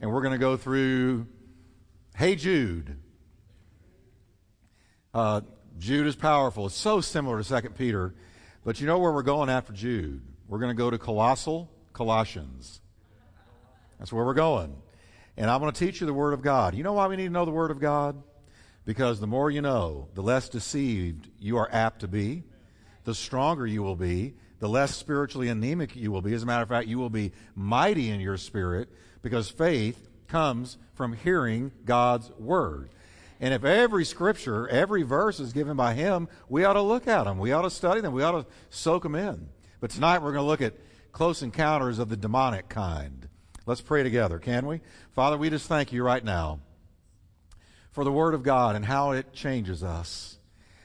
and we're going to go through Hey Jude. Uh, Jude is powerful. It's so similar to Second Peter, but you know where we're going after Jude? We're going to go to Colossal Colossians. That's where we're going. And I'm going to teach you the Word of God. You know why we need to know the Word of God? Because the more you know, the less deceived you are apt to be, the stronger you will be, the less spiritually anemic you will be. As a matter of fact, you will be mighty in your spirit because faith comes from hearing God's Word. And if every scripture, every verse is given by Him, we ought to look at them. We ought to study them. We ought to soak them in. But tonight we're going to look at close encounters of the demonic kind. Let's pray together, can we? Father, we just thank you right now for the Word of God and how it changes us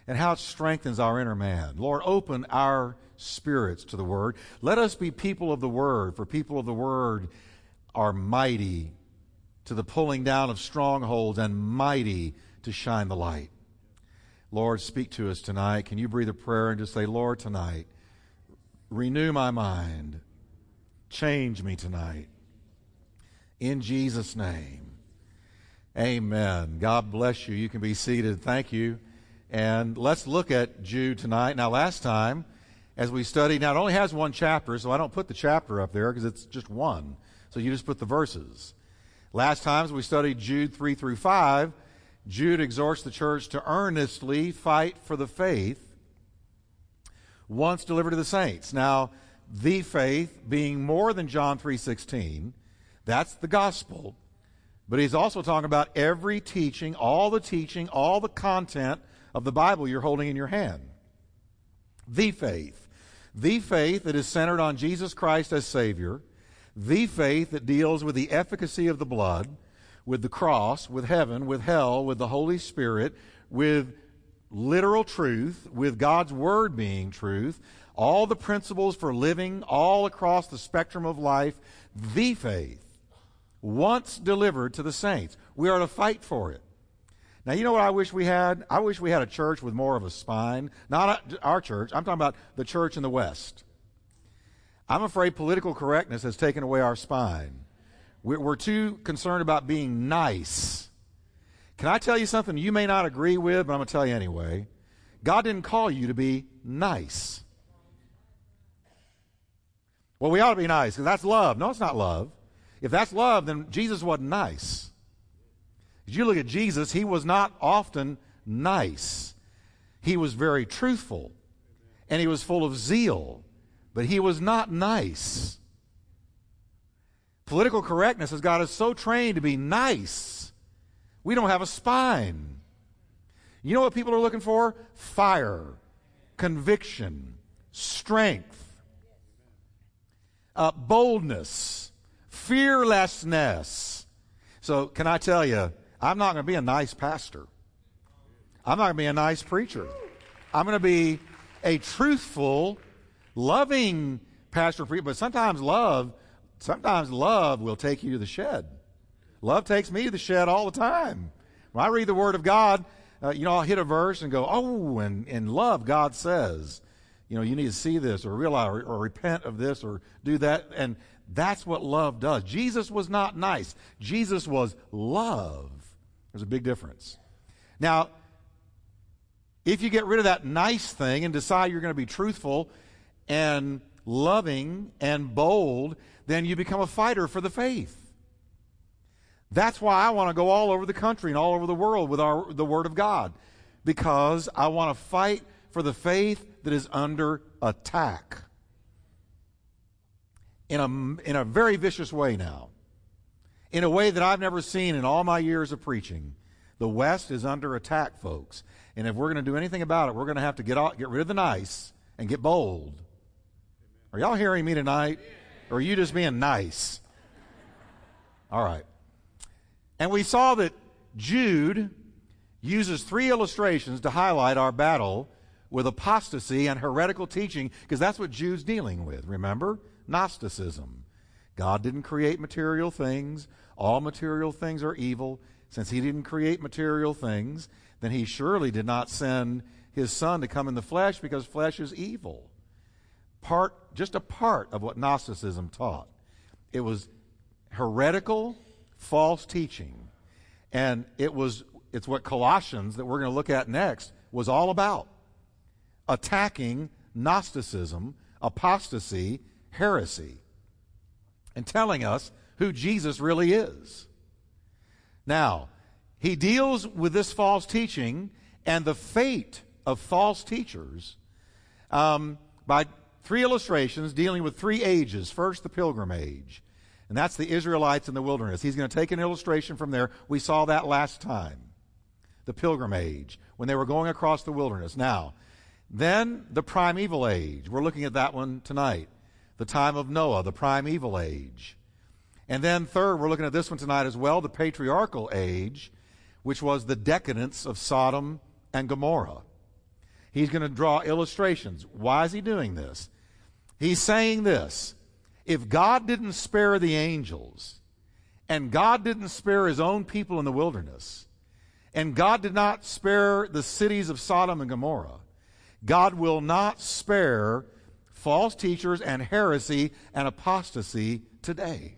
and how it strengthens our inner man. Lord, open our spirits to the Word. Let us be people of the Word, for people of the Word are mighty to the pulling down of strongholds and mighty to shine the light. Lord, speak to us tonight. Can you breathe a prayer and just say, Lord, tonight, renew my mind, change me tonight. In Jesus' name. Amen. God bless you. You can be seated. Thank you. And let's look at Jude tonight. Now, last time, as we studied, now it only has one chapter, so I don't put the chapter up there because it's just one. So you just put the verses. Last time, as we studied Jude 3 through 5, Jude exhorts the church to earnestly fight for the faith once delivered to the saints. Now, the faith being more than John 3:16, that's the gospel. But he's also talking about every teaching, all the teaching, all the content of the Bible you're holding in your hand. The faith. The faith that is centered on Jesus Christ as Savior. The faith that deals with the efficacy of the blood, with the cross, with heaven, with hell, with the Holy Spirit, with literal truth, with God's Word being truth, all the principles for living all across the spectrum of life. The faith once delivered to the saints. We are to fight for it. Now, you know what I wish we had? I wish we had a church with more of a spine. Not our church. I'm talking about the church in the West. I'm afraid political correctness has taken away our spine. We're too concerned about being nice. Can I tell you something you may not agree with, but I'm going to tell you anyway? God didn't call you to be nice. Well, we ought to be nice because that's love. No, it's not love. If that's love, then Jesus wasn't nice. As you look at Jesus, he was not often nice. He was very truthful and he was full of zeal, but he was not nice. Political correctness has got us so trained to be nice, we don't have a spine. You know what people are looking for? Fire, conviction, strength, uh, boldness fearlessness. So, can I tell you, I'm not going to be a nice pastor. I'm not going to be a nice preacher. I'm going to be a truthful, loving pastor preacher. But sometimes love, sometimes love will take you to the shed. Love takes me to the shed all the time. When I read the Word of God, uh, you know, I'll hit a verse and go, oh, and in love, God says, you know, you need to see this or realize or, or repent of this or do that. And that's what love does. Jesus was not nice. Jesus was love. There's a big difference. Now, if you get rid of that nice thing and decide you're going to be truthful and loving and bold, then you become a fighter for the faith. That's why I want to go all over the country and all over the world with our, the Word of God. Because I want to fight for the faith that is under attack in a, in a very vicious way now, in a way that I've never seen in all my years of preaching. The West is under attack, folks. And if we're going to do anything about it, we're going to have to get, get rid of the nice and get bold. Are y'all hearing me tonight? Or are you just being nice? All right. And we saw that Jude uses three illustrations to highlight our battle with apostasy and heretical teaching, because that's what Jude's dealing with, remember? Gnosticism. God didn't create material things. All material things are evil. Since he didn't create material things, then he surely did not send his son to come in the flesh because flesh is evil. Part, just a part of what Gnosticism taught. It was heretical, false teaching. And it was it's what Colossians that we're going to look at next was all about. Attacking Gnosticism, apostasy, heresy, and telling us who Jesus really is. Now, he deals with this false teaching and the fate of false teachers um, by three illustrations dealing with three ages. First, the pilgrim age, and that's the Israelites in the wilderness. He's going to take an illustration from there. We saw that last time. The pilgrim age, when they were going across the wilderness. Now, then the primeval age. We're looking at that one tonight. The time of Noah, the primeval age. And then, third, we're looking at this one tonight as well, the patriarchal age, which was the decadence of Sodom and Gomorrah. He's going to draw illustrations. Why is he doing this? He's saying this if God didn't spare the angels, and God didn't spare his own people in the wilderness, and God did not spare the cities of Sodom and Gomorrah, God will not spare false teachers and heresy and apostasy today.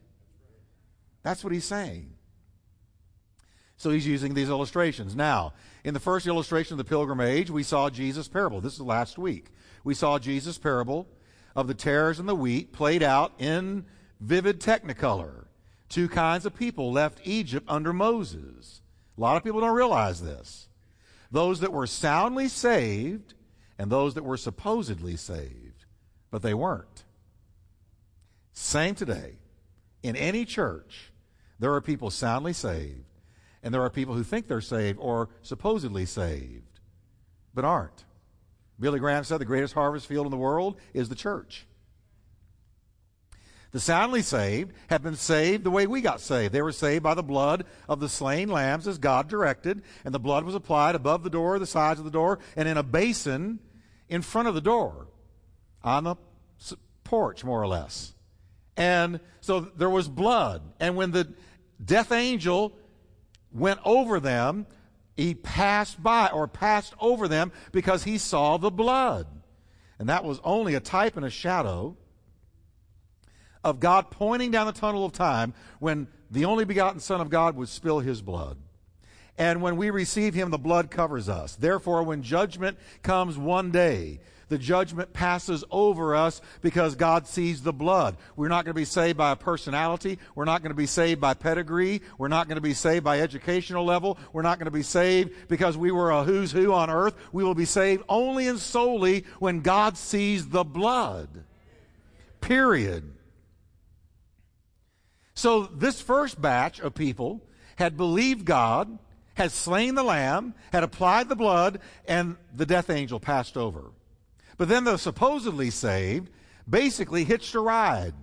That's what he's saying. So he's using these illustrations. Now, in the first illustration of the pilgrim age, we saw Jesus' parable. This is last week. We saw Jesus' parable of the tares and the wheat played out in vivid technicolor. Two kinds of people left Egypt under Moses. A lot of people don't realize this. Those that were soundly saved and those that were supposedly saved, but they weren't. Same today. In any church, there are people soundly saved and there are people who think they're saved or supposedly saved, but aren't. Billy Graham said the greatest harvest field in the world is the church. The soundly saved have been saved the way we got saved. They were saved by the blood of the slain lambs as God directed, and the blood was applied above the door, the sides of the door, and in a basin in front of the door on the porch, more or less. And so there was blood. And when the death angel went over them, he passed by or passed over them because he saw the blood. And that was only a type and a shadow of God pointing down the tunnel of time when the only begotten Son of God would spill his blood. And when we receive him, the blood covers us. Therefore, when judgment comes one day, the judgment passes over us because God sees the blood. We're not going to be saved by a personality. We're not going to be saved by pedigree. We're not going to be saved by educational level. We're not going to be saved because we were a who's who on earth. We will be saved only and solely when God sees the blood. Period. So this first batch of people had believed God, had slain the lamb, had applied the blood, and the death angel passed over. But then the supposedly saved basically hitched a ride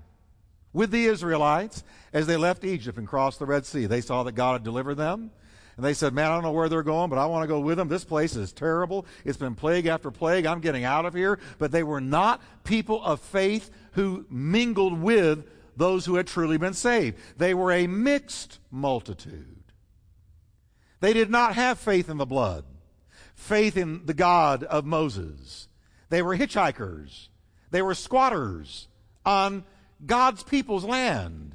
with the Israelites as they left Egypt and crossed the Red Sea. They saw that God had delivered them. And they said, Man, I don't know where they're going, but I want to go with them. This place is terrible. It's been plague after plague. I'm getting out of here. But they were not people of faith who mingled with those who had truly been saved. They were a mixed multitude. They did not have faith in the blood, faith in the God of Moses. They were hitchhikers. They were squatters on God's people's land.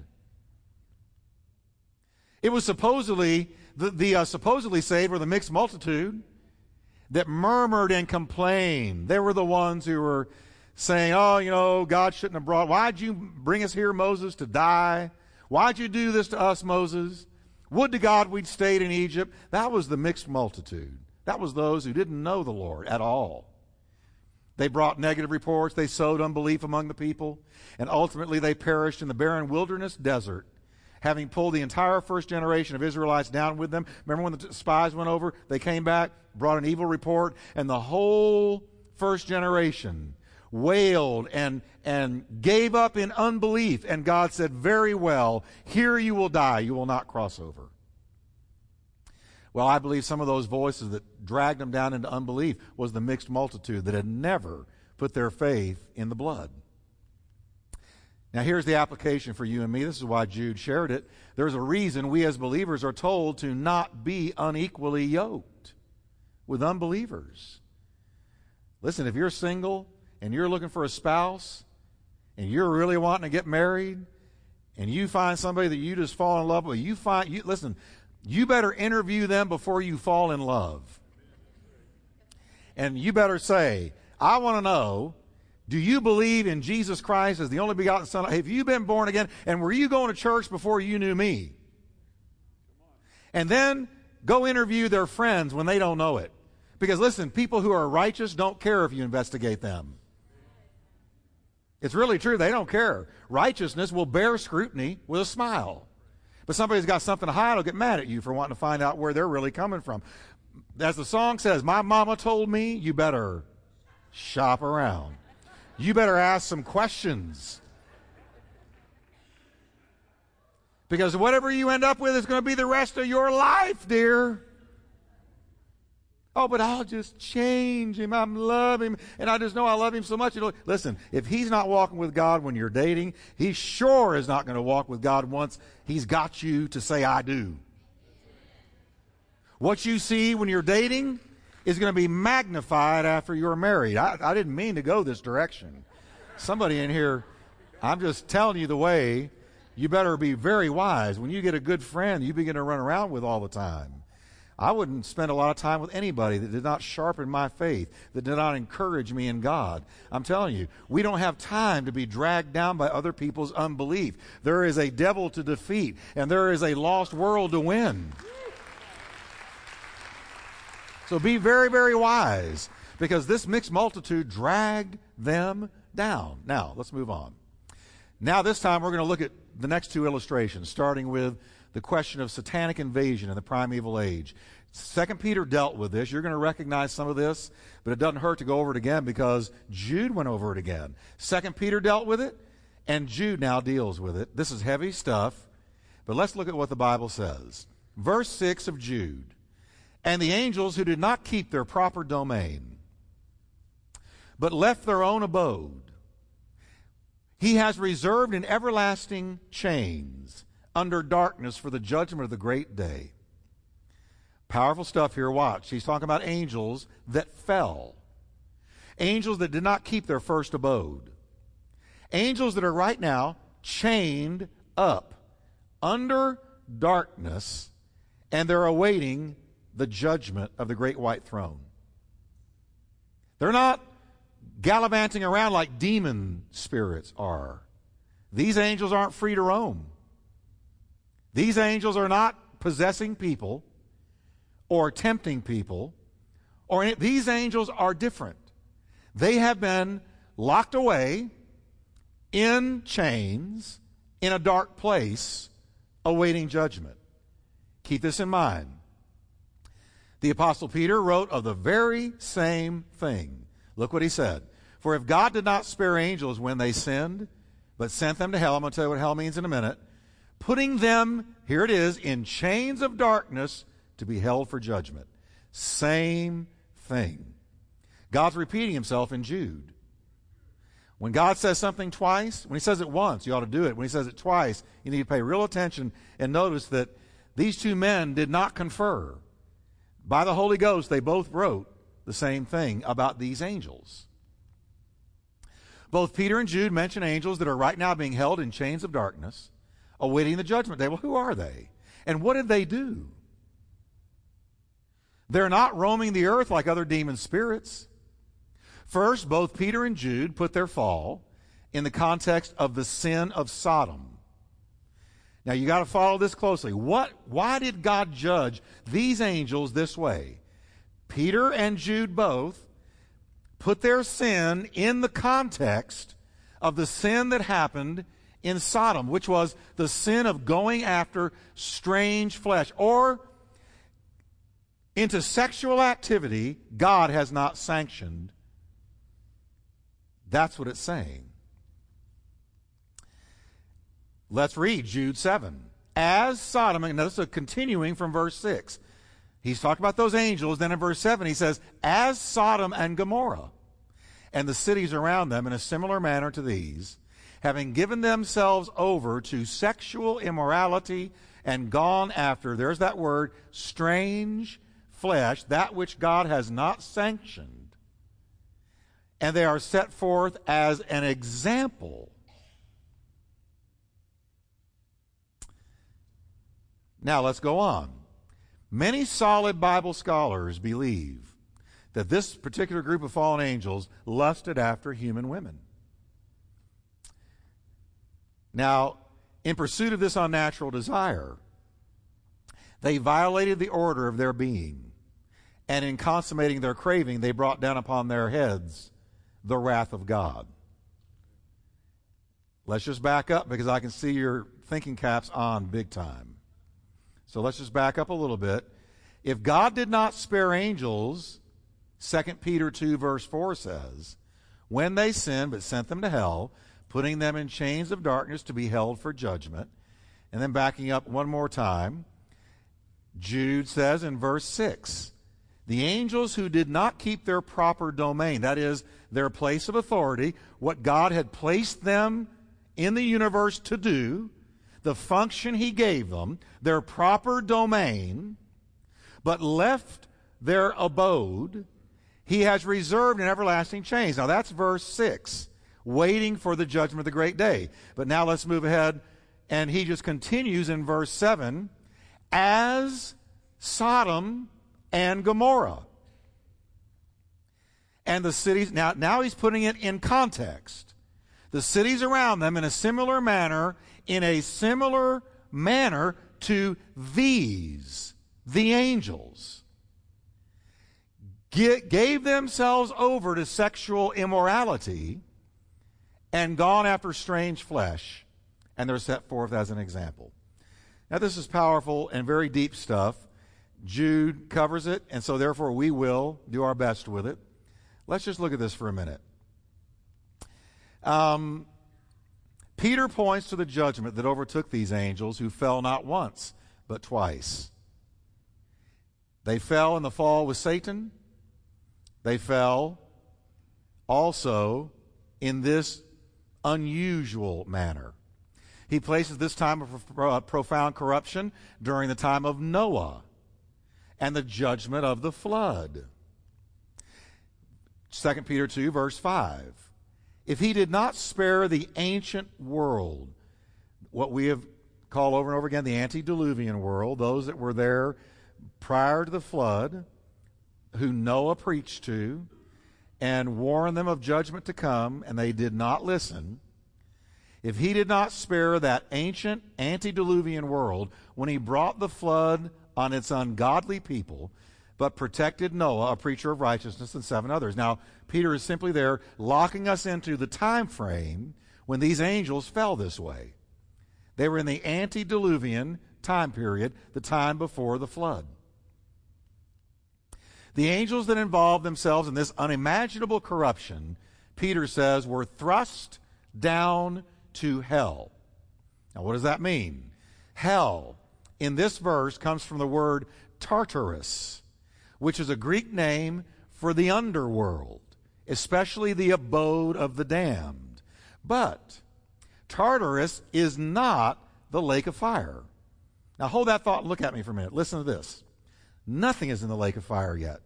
It was supposedly, the, the uh, supposedly saved were the mixed multitude that murmured and complained. They were the ones who were saying, oh, you know, God shouldn't have brought, why'd you bring us here, Moses, to die? Why'd you do this to us, Moses? Would to God we'd stayed in Egypt. That was the mixed multitude. That was those who didn't know the Lord at all. They brought negative reports. They sowed unbelief among the people. And ultimately, they perished in the barren wilderness desert, having pulled the entire first generation of Israelites down with them. Remember when the spies went over? They came back, brought an evil report, and the whole first generation wailed and, and gave up in unbelief. And God said, Very well, here you will die. You will not cross over. Well, I believe some of those voices that dragged them down into unbelief was the mixed multitude that had never put their faith in the blood. Now, here's the application for you and me. This is why Jude shared it. There's a reason we as believers are told to not be unequally yoked with unbelievers. Listen, if you're single and you're looking for a spouse and you're really wanting to get married and you find somebody that you just fall in love with, you find you listen, you better interview them before you fall in love. And you better say, I want to know, do you believe in Jesus Christ as the only begotten Son? Have you been born again? And were you going to church before you knew me? And then go interview their friends when they don't know it. Because listen, people who are righteous don't care if you investigate them. It's really true. They don't care. Righteousness will bear scrutiny with a smile. But somebody's got something to hide will get mad at you for wanting to find out where they're really coming from. As the song says, my mama told me you better shop around. You better ask some questions. Because whatever you end up with is going to be the rest of your life, dear. Oh, but I'll just change him. I'm love him. And I just know I love him so much. You know, listen, if he's not walking with God when you're dating, he sure is not going to walk with God once he's got you to say, I do. What you see when you're dating is going to be magnified after you're married. I, I didn't mean to go this direction. Somebody in here, I'm just telling you the way. You better be very wise. When you get a good friend you begin to run around with all the time, I wouldn't spend a lot of time with anybody that did not sharpen my faith, that did not encourage me in God. I'm telling you, we don't have time to be dragged down by other people's unbelief. There is a devil to defeat, and there is a lost world to win. So be very, very wise because this mixed multitude dragged them down. Now, let's move on. Now, this time we're going to look at the next two illustrations, starting with the question of satanic invasion in the primeval age. Second Peter dealt with this. You're going to recognize some of this, but it doesn't hurt to go over it again because Jude went over it again. Second Peter dealt with it, and Jude now deals with it. This is heavy stuff, but let's look at what the Bible says. Verse 6 of Jude. And the angels who did not keep their proper domain, but left their own abode, he has reserved in everlasting chains under darkness for the judgment of the great day. Powerful stuff here. Watch. He's talking about angels that fell, angels that did not keep their first abode, angels that are right now chained up under darkness, and they're awaiting the judgment of the great white throne. They're not gallivanting around like demon spirits are. These angels aren't free to roam. These angels are not possessing people or tempting people, or these angels are different. They have been locked away in chains in a dark place awaiting judgment. Keep this in mind. The Apostle Peter wrote of the very same thing. Look what he said. For if God did not spare angels when they sinned, but sent them to hell, I'm going to tell you what hell means in a minute putting them, here it is, in chains of darkness to be held for judgment. Same thing. God's repeating himself in Jude. When God says something twice, when he says it once, you ought to do it. When he says it twice, you need to pay real attention and notice that these two men did not confer. By the Holy Ghost, they both wrote the same thing about these angels. Both Peter and Jude mention angels that are right now being held in chains of darkness awaiting the judgment day. Well, who are they? And what did they do? They're not roaming the earth like other demon spirits. First, both Peter and Jude put their fall in the context of the sin of Sodom. Now you got to follow this closely. What why did God judge these angels this way? Peter and Jude both put their sin in the context of the sin that happened in Sodom, which was the sin of going after strange flesh or into sexual activity God has not sanctioned. That's what it's saying. Let's read Jude 7. As Sodom, and this is continuing from verse 6. He's talking about those angels. Then in verse 7, he says, As Sodom and Gomorrah and the cities around them in a similar manner to these, having given themselves over to sexual immorality and gone after, there's that word, strange flesh, that which God has not sanctioned. And they are set forth as an example Now let's go on. Many solid Bible scholars believe that this particular group of fallen angels lusted after human women. Now, in pursuit of this unnatural desire, they violated the order of their being. And in consummating their craving, they brought down upon their heads the wrath of God. Let's just back up because I can see your thinking caps on big time. So let's just back up a little bit. If God did not spare angels, 2 Peter 2, verse 4 says, when they sinned but sent them to hell, putting them in chains of darkness to be held for judgment. And then backing up one more time, Jude says in verse 6 the angels who did not keep their proper domain, that is, their place of authority, what God had placed them in the universe to do, the function He gave them, their proper domain, but left their abode, He has reserved in everlasting chains. Now that's verse 6 waiting for the judgment of the great day. But now let's move ahead. And he just continues in verse 7 as Sodom and Gomorrah. And the cities, now, now he's putting it in context. The cities around them in a similar manner, in a similar manner to these, the angels, gave themselves over to sexual immorality and gone after strange flesh, and they're set forth as an example. Now, this is powerful and very deep stuff. Jude covers it, and so therefore we will do our best with it. Let's just look at this for a minute. Um, Peter points to the judgment that overtook these angels who fell not once, but twice. They fell in the fall with Satan. They fell also in this unusual manner. He places this time of uh, profound corruption during the time of Noah and the judgment of the flood. 2 Peter 2, verse 5. If he did not spare the ancient world, what we have called over and over again the antediluvian world, those that were there prior to the flood, who Noah preached to, and warned them of judgment to come, and they did not listen, if he did not spare that ancient antediluvian world when he brought the flood on its ungodly people, but protected Noah, a preacher of righteousness, and seven others. Now, Peter is simply there locking us into the time frame when these angels fell this way. They were in the antediluvian time period, the time before the flood. The angels that involved themselves in this unimaginable corruption, Peter says, were thrust down to hell. Now, what does that mean? Hell, in this verse, comes from the word Tartarus, which is a Greek name for the underworld, especially the abode of the damned. But Tartarus is not the lake of fire. Now, hold that thought and look at me for a minute. Listen to this. Nothing is in the lake of fire yet.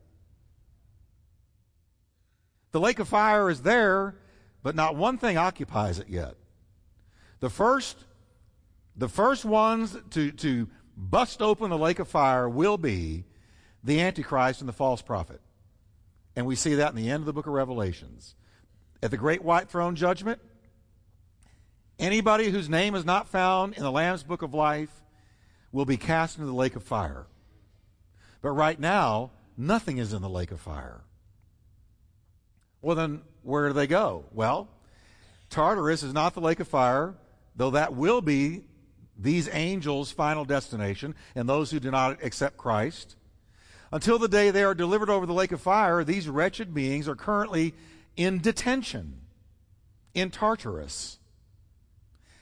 The lake of fire is there, but not one thing occupies it yet. The first, the first ones to, to bust open the lake of fire will be the Antichrist and the false prophet. And we see that in the end of the book of Revelations. At the great white throne judgment, anybody whose name is not found in the Lamb's book of life will be cast into the lake of fire. But right now, nothing is in the lake of fire. Well, then, where do they go? Well, Tartarus is not the lake of fire, though that will be these angels' final destination and those who do not accept Christ. Until the day they are delivered over the lake of fire, these wretched beings are currently in detention in Tartarus,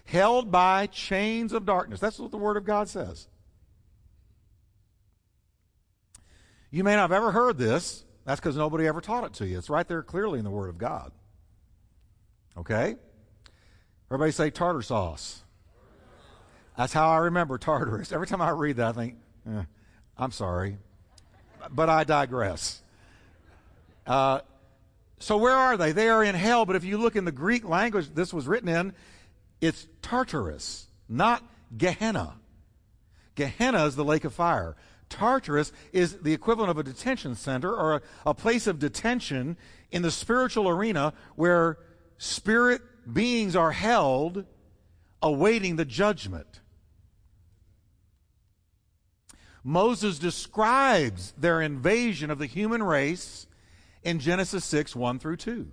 held by chains of darkness. That's what the Word of God says. You may not have ever heard this, that's because nobody ever taught it to you. It's right there clearly in the Word of God. Okay? Everybody say tartar sauce. That's how I remember Tartarus. Every time I read that, I think, eh, I'm sorry. But I digress. Uh, so where are they? They are in hell, but if you look in the Greek language this was written in, it's Tartarus, not Gehenna. Gehenna is the lake of fire. Tartarus is the equivalent of a detention center or a, a place of detention in the spiritual arena where spirit beings are held awaiting the judgment. Moses describes their invasion of the human race in Genesis 6 1 through 2.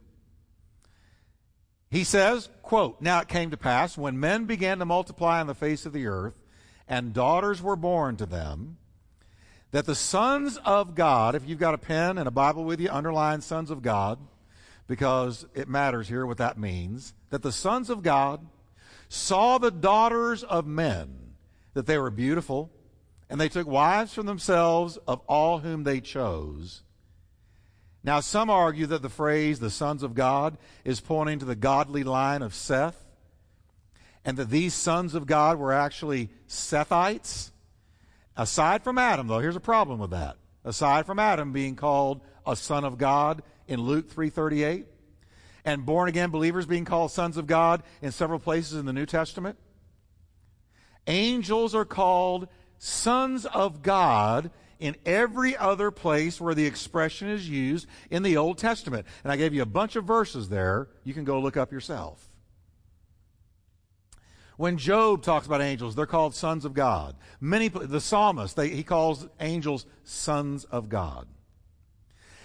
He says, quote, Now it came to pass when men began to multiply on the face of the earth, and daughters were born to them, that the sons of God, if you've got a pen and a Bible with you, underline sons of God, because it matters here what that means, that the sons of God saw the daughters of men, that they were beautiful, and they took wives for themselves of all whom they chose. Now, some argue that the phrase, the sons of God, is pointing to the godly line of Seth, and that these sons of God were actually Sethites. Aside from Adam, though, here's a problem with that. Aside from Adam being called a son of God in Luke 3:38, and born again believers being called sons of God in several places in the New Testament, angels are called sons of God in every other place where the expression is used in the Old Testament. And I gave you a bunch of verses there. You can go look up yourself. When Job talks about angels, they're called sons of God. Many the psalmist, they, he calls angels sons of God.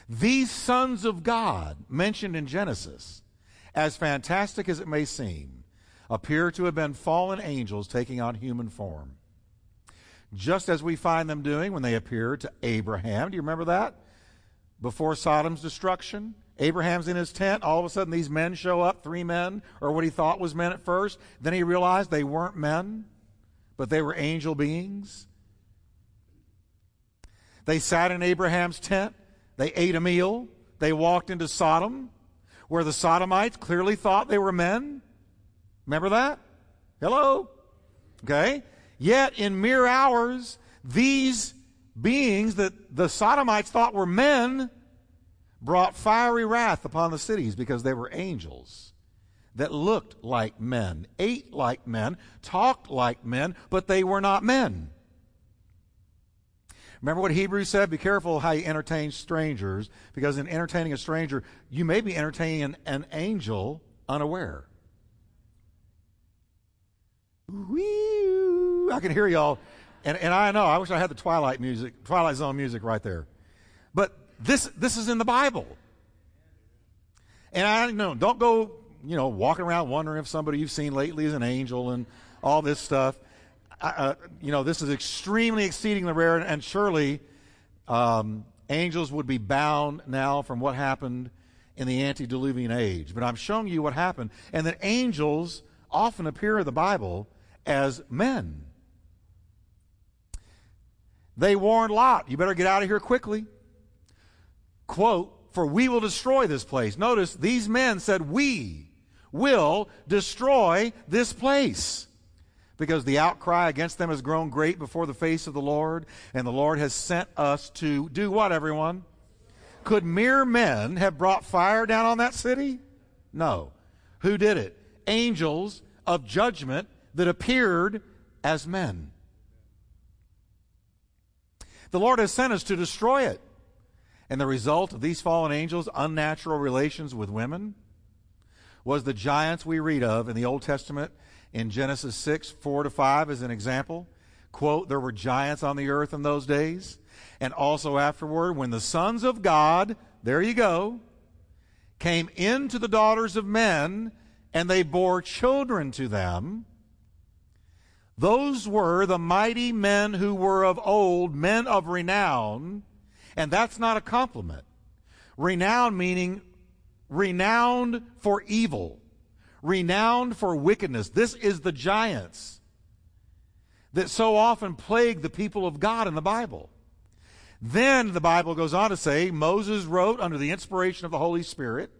These sons of God mentioned in Genesis, as fantastic as it may seem, appear to have been fallen angels taking on human form just as we find them doing when they appear to Abraham. Do you remember that? Before Sodom's destruction, Abraham's in his tent. All of a sudden, these men show up, three men, or what he thought was men at first. Then he realized they weren't men, but they were angel beings. They sat in Abraham's tent. They ate a meal. They walked into Sodom, where the Sodomites clearly thought they were men. Remember that? Hello? Okay? Yet, in mere hours, these beings that the Sodomites thought were men brought fiery wrath upon the cities because they were angels that looked like men, ate like men, talked like men, but they were not men. Remember what Hebrews said? Be careful how you entertain strangers, because in entertaining a stranger, you may be entertaining an, an angel unaware. Wee I can hear y'all. And, and I know, I wish I had the Twilight music, Twilight Zone music right there. This, this is in the Bible. And I know, don't go, you know, walking around wondering if somebody you've seen lately is an angel and all this stuff. Uh, you know, this is extremely exceedingly rare, and, and surely um, angels would be bound now from what happened in the antediluvian age. But I'm showing you what happened, and that angels often appear in the Bible as men. They warned Lot, you better get out of here quickly. Quote, for we will destroy this place. Notice these men said, we will destroy this place. Because the outcry against them has grown great before the face of the Lord, and the Lord has sent us to do what, everyone? Could mere men have brought fire down on that city? No. Who did it? Angels of judgment that appeared as men. The Lord has sent us to destroy it. And the result of these fallen angels' unnatural relations with women was the giants we read of in the Old Testament in Genesis 6, 4 to 5 as an example. Quote, there were giants on the earth in those days. And also afterward, when the sons of God, there you go, came into the daughters of men, and they bore children to them, those were the mighty men who were of old, men of renown, and that's not a compliment. Renown meaning renowned for evil, renowned for wickedness. This is the giants that so often plague the people of God in the Bible. Then the Bible goes on to say Moses wrote under the inspiration of the Holy Spirit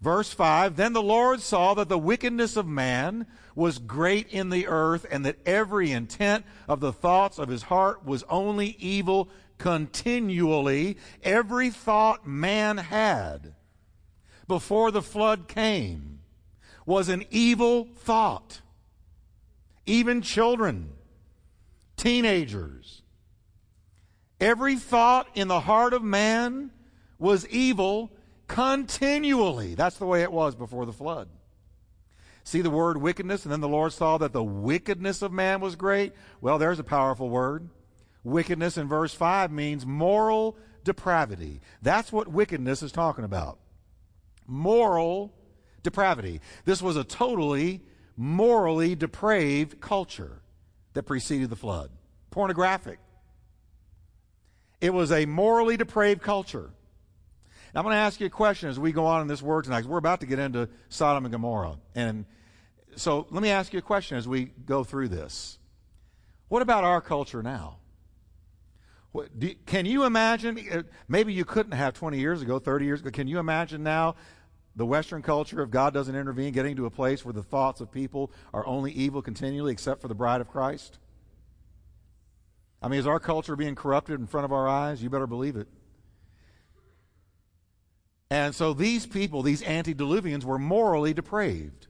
Verse 5 Then the Lord saw that the wickedness of man was great in the earth, and that every intent of the thoughts of his heart was only evil continually. Every thought man had before the flood came was an evil thought. Even children teenagers. Every thought in the heart of man was evil continually. That's the way it was before the flood. See the word wickedness, and then the Lord saw that the wickedness of man was great. Well, there's a powerful word. Wickedness in verse 5 means moral depravity. That's what wickedness is talking about. Moral depravity. This was a totally morally depraved culture that preceded the flood. Pornographic. It was a morally depraved culture. Now, I'm going to ask you a question as we go on in this word tonight. We're about to get into Sodom and Gomorrah. And so let me ask you a question as we go through this. What about our culture now? What, do, can you imagine? Uh, maybe you couldn't have 20 years ago, 30 years ago. Can you imagine now the Western culture, if God doesn't intervene, getting to a place where the thoughts of people are only evil continually except for the bride of Christ? I mean, is our culture being corrupted in front of our eyes? You better believe it. And so these people, these antediluvians, were morally depraved.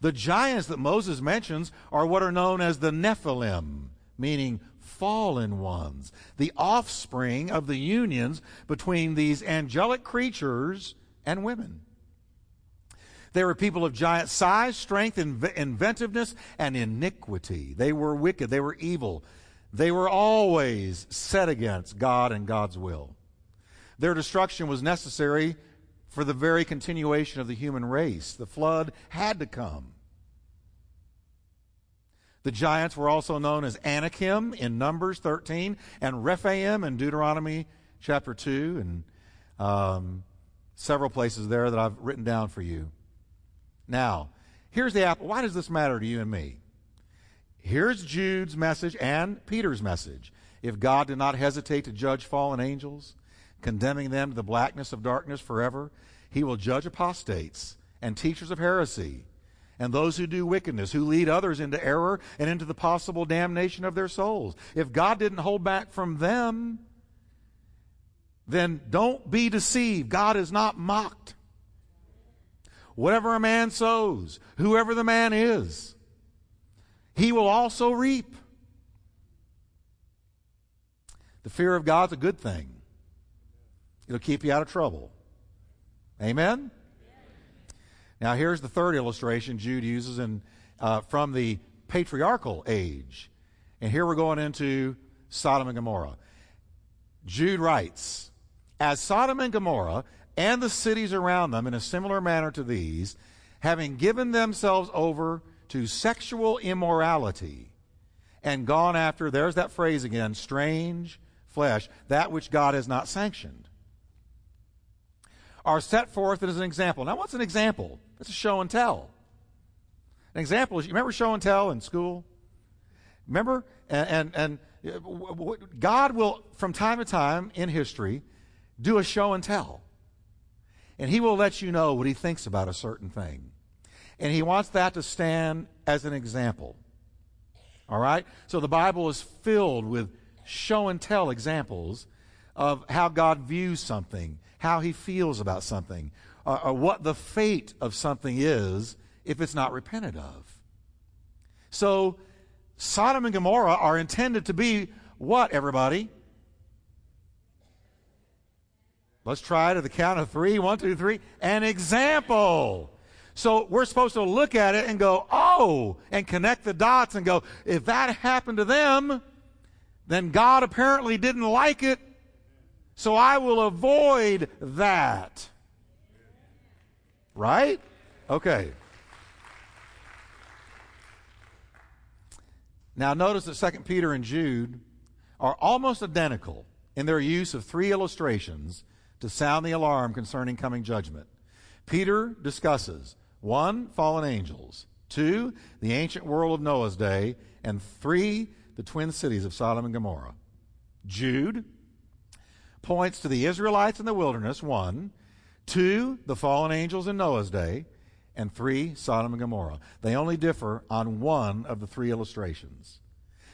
The giants that Moses mentions are what are known as the Nephilim, meaning fallen ones, the offspring of the unions between these angelic creatures and women. They were people of giant size, strength, inv- inventiveness, and iniquity. They were wicked. They were evil. They were always set against God and God's will. Their destruction was necessary for the very continuation of the human race. The flood had to come. The giants were also known as Anakim in Numbers 13 and Rephaim in Deuteronomy chapter 2 and um, several places there that I've written down for you. Now, here's the apple. Why does this matter to you and me? Here's Jude's message and Peter's message. If God did not hesitate to judge fallen angels, condemning them to the blackness of darkness forever, he will judge apostates and teachers of heresy and those who do wickedness, who lead others into error and into the possible damnation of their souls. If God didn't hold back from them, then don't be deceived. God is not mocked. Whatever a man sows, whoever the man is, he will also reap. The fear of God's a good thing. It'll keep you out of trouble. Amen? Now, here's the third illustration Jude uses in, uh, from the patriarchal age. And here we're going into Sodom and Gomorrah. Jude writes As Sodom and Gomorrah and the cities around them, in a similar manner to these, having given themselves over to sexual immorality and gone after, there's that phrase again, strange flesh, that which God has not sanctioned, are set forth as an example. Now, what's an example? It's a show and tell. An example is you remember show and tell in school? Remember? And, and, and uh, God will, from time to time in history, do a show and tell. And He will let you know what He thinks about a certain thing. And He wants that to stand as an example. All right? So the Bible is filled with show and tell examples of how God views something, how He feels about something, uh, or what the fate of something is if it's not repented of. So, Sodom and Gomorrah are intended to be what, everybody? Let's try to the count of three. One, two, three. An example. So we're supposed to look at it and go, oh, and connect the dots and go, if that happened to them, then God apparently didn't like it, so I will avoid that. Right? Okay. Now, notice that 2 Peter and Jude are almost identical in their use of three illustrations to sound the alarm concerning coming judgment. Peter discusses one, fallen angels, two, the ancient world of Noah's day, and three, the twin cities of Sodom and Gomorrah. Jude points to the Israelites in the wilderness, one, Two, the fallen angels in Noah's day. And three, Sodom and Gomorrah. They only differ on one of the three illustrations.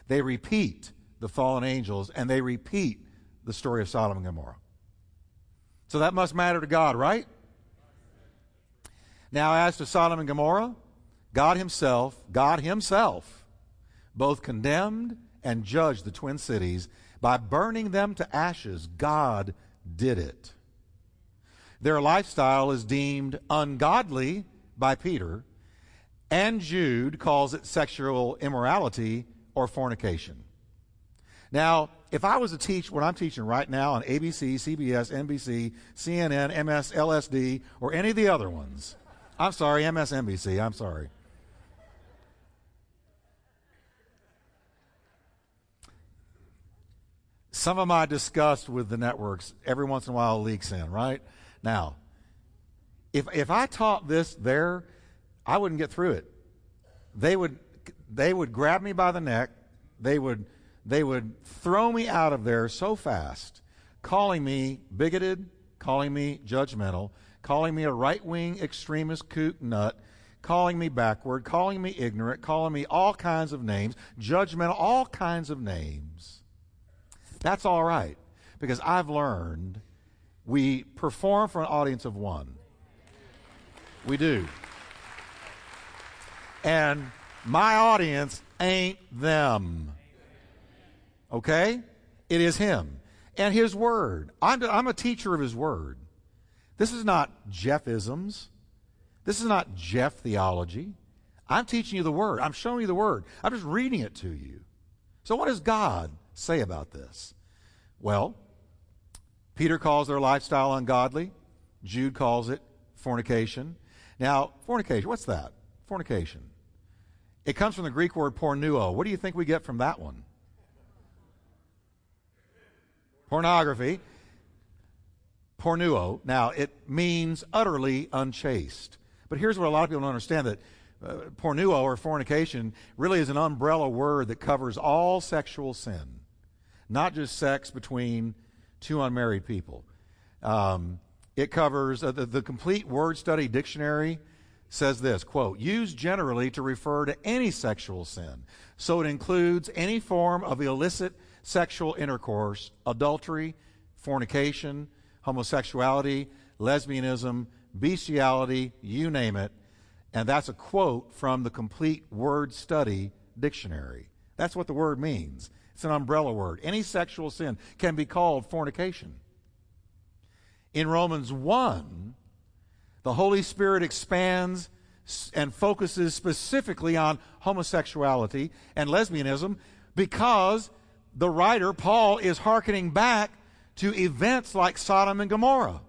They repeat the fallen angels and they repeat the story of Sodom and Gomorrah. So that must matter to God, right? Now, as to Sodom and Gomorrah, God Himself, God Himself, both condemned and judged the twin cities by burning them to ashes. God did it. Their lifestyle is deemed ungodly by Peter, and Jude calls it sexual immorality or fornication. Now, if I was to teach what I'm teaching right now on ABC, CBS, NBC, CNN, MS, LSD, or any of the other ones, I'm sorry, MSNBC, I'm sorry. Some of my disgust with the networks every once in a while leaks in, right? Now, if, if I taught this there, I wouldn't get through it. They would, they would grab me by the neck, they would, they would throw me out of there so fast, calling me bigoted, calling me judgmental, calling me a right wing extremist kook nut, calling me backward, calling me ignorant, calling me all kinds of names, judgmental, all kinds of names. That's all right because I've learned we perform for an audience of one. We do. And my audience ain't them. Okay? It is Him and His Word. I'm, I'm a teacher of His Word. This is not Jeffisms. This is not Jeff theology. I'm teaching you the Word. I'm showing you the Word. I'm just reading it to you. So, what does God say about this? Well, Peter calls their lifestyle ungodly. Jude calls it fornication. Now, fornication, what's that? Fornication. It comes from the Greek word porneuo. What do you think we get from that one? Pornography. Porneuo. Now, it means utterly unchaste. But here's what a lot of people don't understand that uh, porneuo or fornication really is an umbrella word that covers all sexual sin, not just sex between two unmarried people. Um, it covers uh, the, the complete word study dictionary says this quote used generally to refer to any sexual sin. So it includes any form of illicit sexual intercourse adultery fornication homosexuality lesbianism bestiality you name it. And that's a quote from the complete word study dictionary. That's what the word means it's an umbrella word any sexual sin can be called fornication in Romans 1, the Holy Spirit expands and focuses specifically on homosexuality and lesbianism because the writer, Paul, is hearkening back to events like Sodom and Gomorrah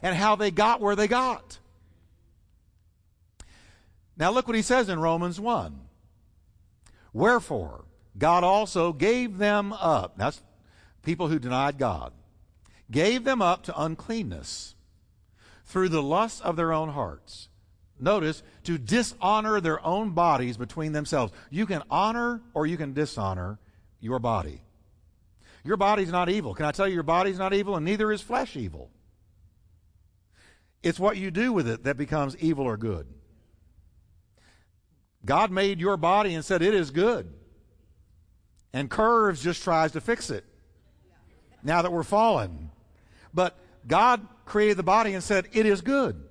and how they got where they got. Now, look what he says in Romans 1. Wherefore, God also gave them up. That's people who denied God gave them up to uncleanness through the lusts of their own hearts. Notice, to dishonor their own bodies between themselves. You can honor or you can dishonor your body. Your body's not evil. Can I tell you, your body's not evil, and neither is flesh evil. It's what you do with it that becomes evil or good. God made your body and said it is good. And curves just tries to fix it. Now that we're fallen. But God created the body and said, It is good.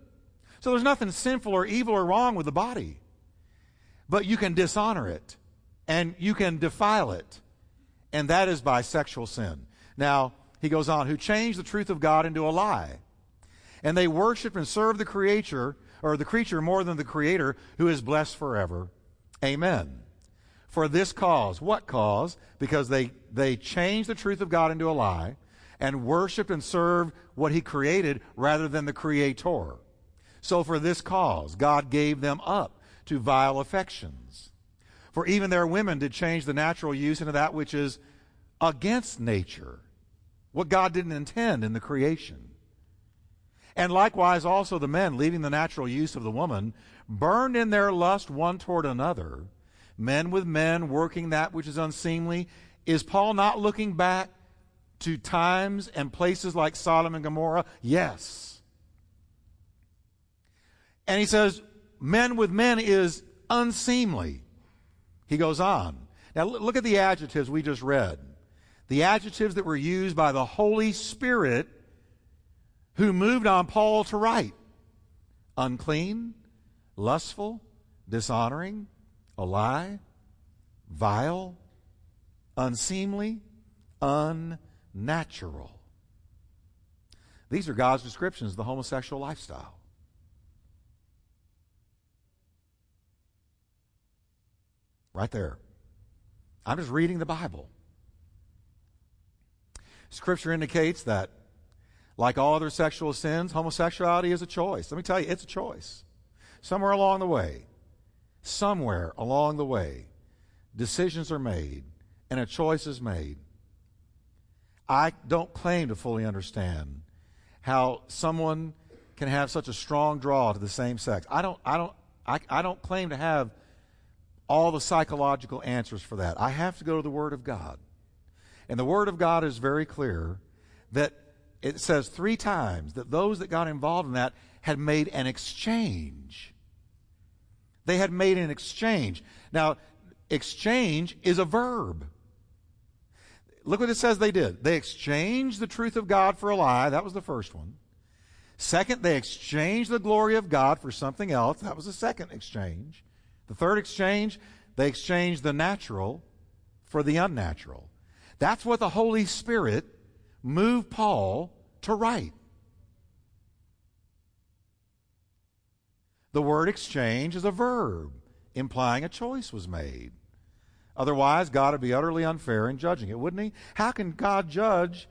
So there's nothing sinful or evil or wrong with the body. But you can dishonor it and you can defile it. And that is by sexual sin. Now, he goes on, who changed the truth of God into a lie. And they worship and serve the creature, or the creature more than the creator, who is blessed forever. Amen. For this cause. What cause? Because they, they changed the truth of God into a lie and worshiped and served what he created rather than the creator. So for this cause, God gave them up to vile affections. For even their women did change the natural use into that which is against nature, what God didn't intend in the creation. And likewise also the men, leaving the natural use of the woman, burned in their lust one toward another, men with men working that which is unseemly. Is Paul not looking back to times and places like Sodom and Gomorrah? Yes. And he says, men with men is unseemly. He goes on. Now look at the adjectives we just read. The adjectives that were used by the Holy Spirit who moved on Paul to write unclean, lustful, dishonoring, a lie, vile, unseemly, unnatural. These are God's descriptions of the homosexual lifestyle. Right there. I'm just reading the Bible. Scripture indicates that, like all other sexual sins, homosexuality is a choice. Let me tell you, it's a choice. Somewhere along the way, somewhere along the way, decisions are made and a choice is made. I don't claim to fully understand how someone can have such a strong draw to the same sex. I don't, I don't, I, I don't claim to have all the psychological answers for that. I have to go to the Word of God. And the Word of God is very clear that it says three times that those that got involved in that had made an exchange. They had made an exchange. Now, exchange is a verb. Look what it says they did. They exchanged the truth of God for a lie. That was the first one. Second, they exchanged the glory of God for something else. That was the second exchange. The third exchange, they exchanged the natural for the unnatural. That's what the Holy Spirit moved Paul to write. The word exchange is a verb, implying a choice was made. Otherwise, God would be utterly unfair in judging it, wouldn't He? How can God judge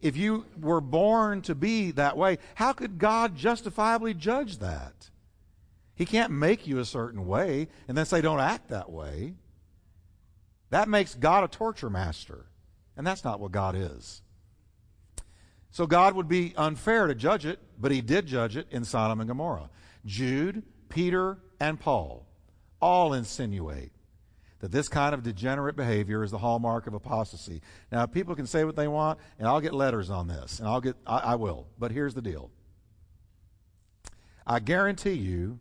if you were born to be that way? How could God justifiably judge that? He can't make you a certain way and then say, don't act that way. That makes God a torture master. And that's not what God is. So God would be unfair to judge it, but he did judge it in Sodom and Gomorrah. Jude, Peter, and Paul all insinuate that this kind of degenerate behavior is the hallmark of apostasy. Now, people can say what they want, and I'll get letters on this, and I'll get, I, I will. But here's the deal. I guarantee you,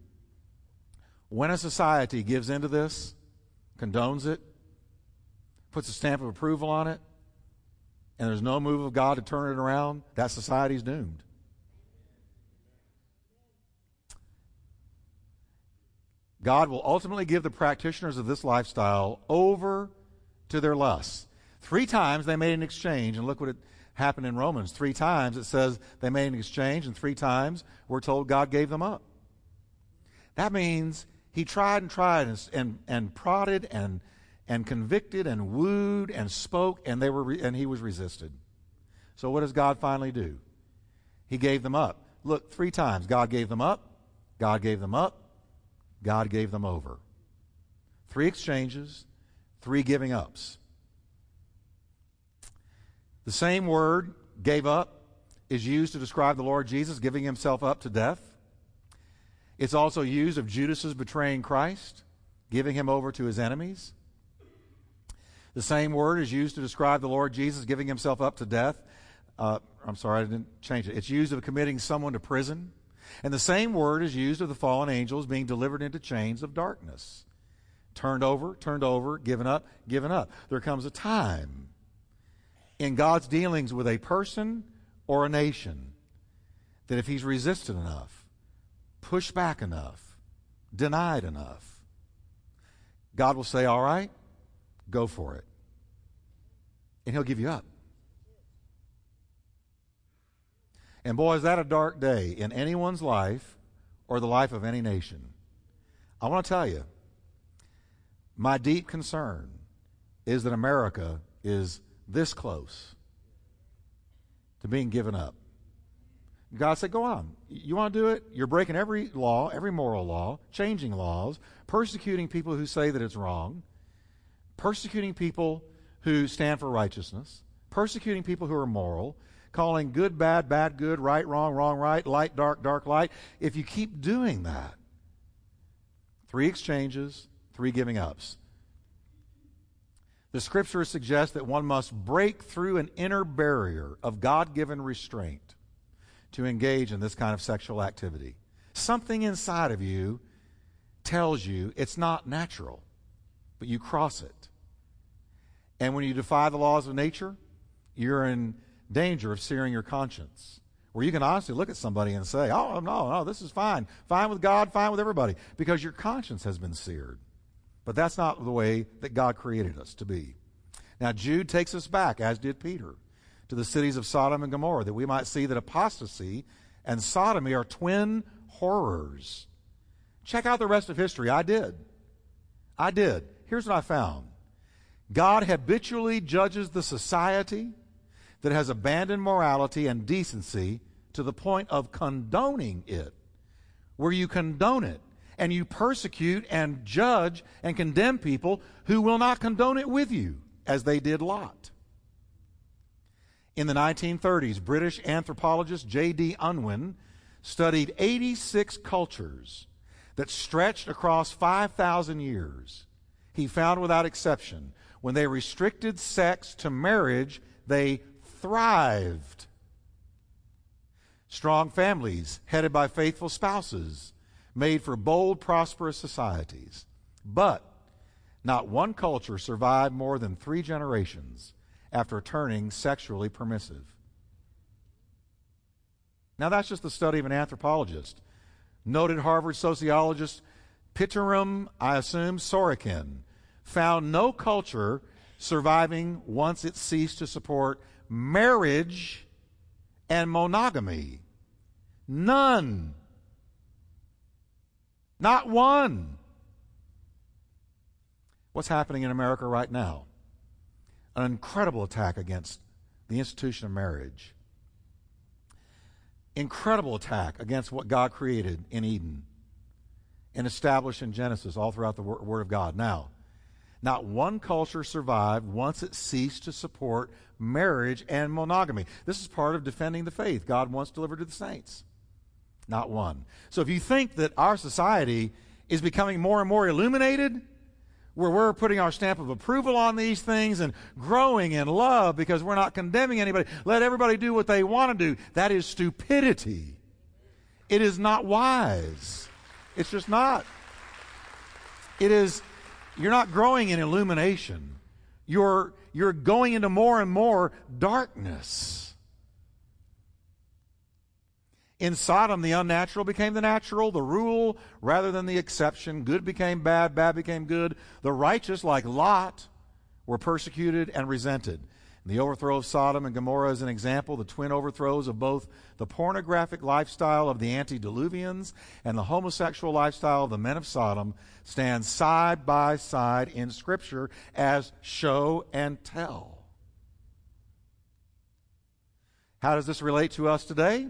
when a society gives into this, condones it, puts a stamp of approval on it, and there's no move of God to turn it around, that society's doomed. God will ultimately give the practitioners of this lifestyle over to their lusts. Three times they made an exchange, and look what it happened in Romans. Three times it says they made an exchange, and three times we're told God gave them up. That means he tried and tried and, and, and prodded and and convicted and wooed and spoke, and they were re- and he was resisted. So what does God finally do? He gave them up. Look, three times God gave them up, God gave them up, God gave them over. Three exchanges, three giving ups. The same word, gave up, is used to describe the Lord Jesus giving himself up to death. It's also used of Judas's betraying Christ, giving him over to his enemies. The same word is used to describe the Lord Jesus giving himself up to death. Uh, I'm sorry, I didn't change it. It's used of committing someone to prison. And the same word is used of the fallen angels being delivered into chains of darkness. Turned over, turned over, given up, given up. There comes a time in God's dealings with a person or a nation that if he's resisted enough, pushed back enough, denied enough, God will say, All right, go for it and he'll give you up. And boy, is that a dark day in anyone's life or the life of any nation. I want to tell you, my deep concern is that America is this close to being given up. God said, Go on. You want to do it? You're breaking every law, every moral law, changing laws, persecuting people who say that it's wrong, persecuting people who stand for righteousness, persecuting people who are moral, calling good bad, bad good, right wrong, wrong right, light dark, dark light. If you keep doing that, three exchanges, three giving ups. The scriptures suggest that one must break through an inner barrier of God given restraint to engage in this kind of sexual activity. Something inside of you tells you it's not natural, but you cross it. And when you defy the laws of nature, you're in danger of searing your conscience. Where you can honestly look at somebody and say, oh, no, no, this is fine. Fine with God, fine with everybody. Because your conscience has been seared. But that's not the way that God created us to be. Now, Jude takes us back, as did Peter, to the cities of Sodom and Gomorrah, that we might see that apostasy and sodomy are twin horrors. Check out the rest of history. I did. I did. Here's what I found God habitually judges the society that has abandoned morality and decency to the point of condoning it, where you condone it and you persecute and judge and condemn people who will not condone it with you, as they did Lot. In the 1930s, British anthropologist J.D. Unwin studied 86 cultures that stretched across 5,000 years. He found without exception, when they restricted sex to marriage, they thrived. Strong families, headed by faithful spouses, made for bold, prosperous societies. But not one culture survived more than three generations after turning sexually permissive. Now, that's just the study of an anthropologist. Noted Harvard sociologist Pitirim, I assume, Sorokin, found no culture surviving once it ceased to support marriage and monogamy. None. Not one. What's happening in America right now? An incredible attack against the institution of marriage. Incredible attack against what God created in Eden and established in Genesis all throughout the Word of God. Now, not one culture survived once it ceased to support marriage and monogamy. This is part of defending the faith God wants delivered to the saints. Not one. So if you think that our society is becoming more and more illuminated, where we're putting our stamp of approval on these things and growing in love because we're not condemning anybody, let everybody do what they want to do, that is stupidity. It is not wise. It's just not. It is you're not growing in illumination. You're, you're going into more and more darkness. In Sodom, the unnatural became the natural, the rule rather than the exception. Good became bad, bad became good. The righteous, like Lot, were persecuted and resented. The overthrow of Sodom and Gomorrah is an example, the twin overthrows of both the pornographic lifestyle of the antediluvians and the homosexual lifestyle of the men of Sodom stand side by side in Scripture as show and tell. How does this relate to us today?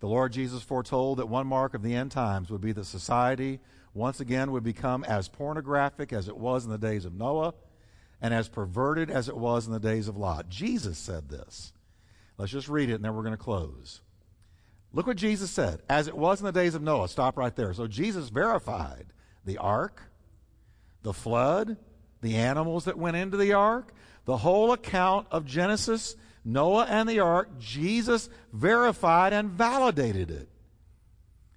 The Lord Jesus foretold that one mark of the end times would be that society once again would become as pornographic as it was in the days of Noah and as perverted as it was in the days of Lot. Jesus said this. Let's just read it and then we're going to close. Look what Jesus said. As it was in the days of Noah. Stop right there. So Jesus verified the ark, the flood, the animals that went into the ark, the whole account of Genesis, Noah and the ark. Jesus verified and validated it.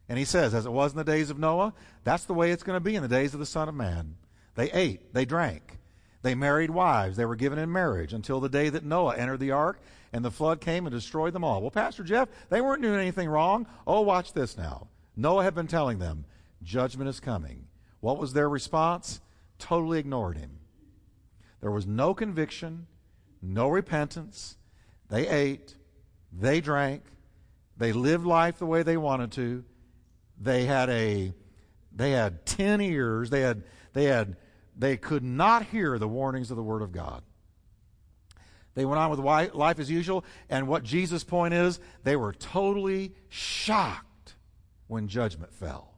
And he says, as it was in the days of Noah, that's the way it's going to be in the days of the Son of Man. They ate, they drank, they married wives. They were given in marriage until the day that Noah entered the ark and the flood came and destroyed them all. Well, Pastor Jeff, they weren't doing anything wrong. Oh, watch this now. Noah had been telling them, judgment is coming. What was their response? Totally ignored him. There was no conviction, no repentance. They ate, they drank, they lived life the way they wanted to. They had a they had 10 ears, they had they had they could not hear the warnings of the Word of God. They went on with life as usual, and what Jesus' point is, they were totally shocked when judgment fell.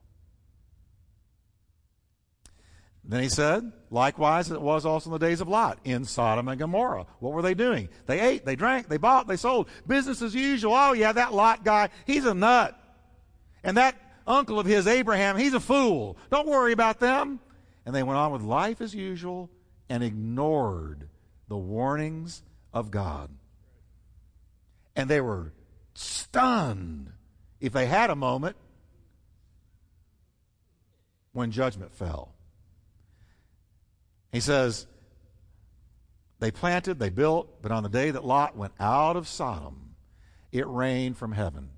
Then he said, likewise, it was also in the days of Lot in Sodom and Gomorrah. What were they doing? They ate, they drank, they bought, they sold. Business as usual. Oh, yeah, that Lot guy, he's a nut. And that uncle of his, Abraham, he's a fool. Don't worry about them. And they went on with life as usual and ignored the warnings of God. And they were stunned if they had a moment when judgment fell. He says, They planted, they built, but on the day that Lot went out of Sodom, it rained from heaven,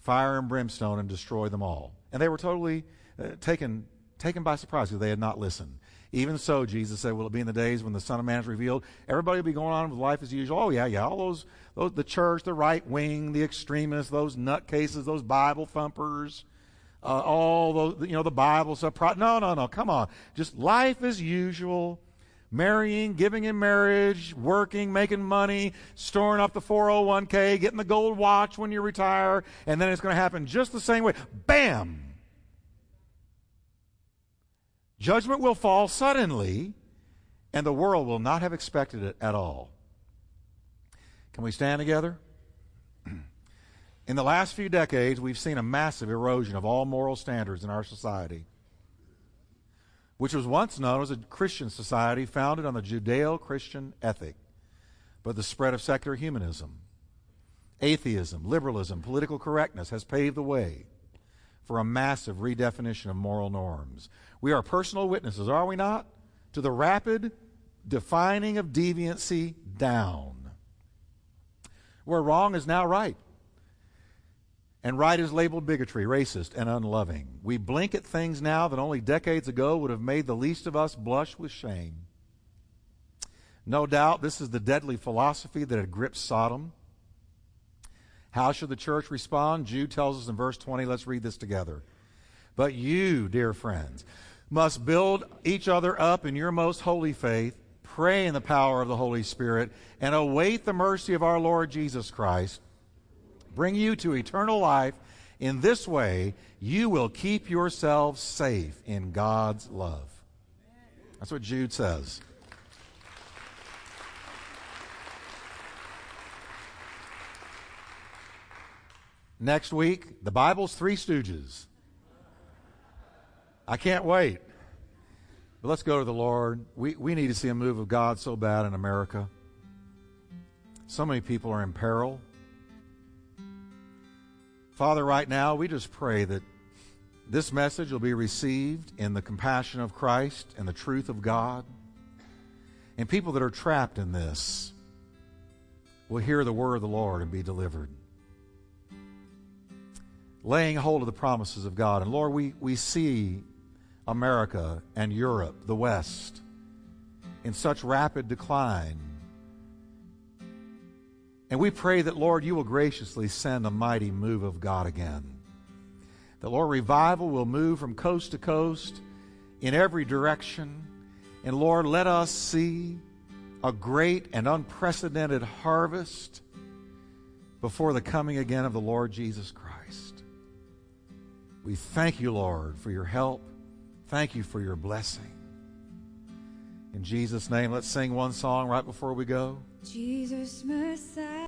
fire and brimstone, and destroyed them all. And they were totally uh, taken taken by surprise because they had not listened. Even so, Jesus said, will it be in the days when the Son of Man is revealed? Everybody will be going on with life as usual. Oh, yeah, yeah. All those, those the church, the right wing, the extremists, those nutcases, those Bible thumpers, uh, all those, you know, the Bible stuff. No, no, no. Come on. Just life as usual. Marrying, giving in marriage, working, making money, storing up the 401k, getting the gold watch when you retire, and then it's going to happen just the same way. Bam! Judgment will fall suddenly, and the world will not have expected it at all. Can we stand together? In the last few decades, we've seen a massive erosion of all moral standards in our society, which was once known as a Christian society founded on the Judeo Christian ethic, but the spread of secular humanism, atheism, liberalism, political correctness has paved the way for a massive redefinition of moral norms. We are personal witnesses, are we not? To the rapid defining of deviancy down. Where wrong is now right. And right is labeled bigotry, racist, and unloving. We blink at things now that only decades ago would have made the least of us blush with shame. No doubt this is the deadly philosophy that had gripped Sodom how should the church respond? Jude tells us in verse 20. Let's read this together. But you, dear friends, must build each other up in your most holy faith, pray in the power of the Holy Spirit, and await the mercy of our Lord Jesus Christ. Bring you to eternal life. In this way, you will keep yourselves safe in God's love. That's what Jude says. Next week, the Bible's Three Stooges. I can't wait. But let's go to the Lord. We, we need to see a move of God so bad in America. So many people are in peril. Father, right now, we just pray that this message will be received in the compassion of Christ and the truth of God. And people that are trapped in this will hear the word of the Lord and be delivered laying hold of the promises of God. And Lord, we, we see America and Europe, the West, in such rapid decline. And we pray that, Lord, you will graciously send a mighty move of God again. That, Lord, revival will move from coast to coast in every direction. And, Lord, let us see a great and unprecedented harvest before the coming again of the Lord Jesus Christ. We thank you, Lord, for your help. Thank you for your blessing. In Jesus' name, let's sing one song right before we go. Jesus Messiah.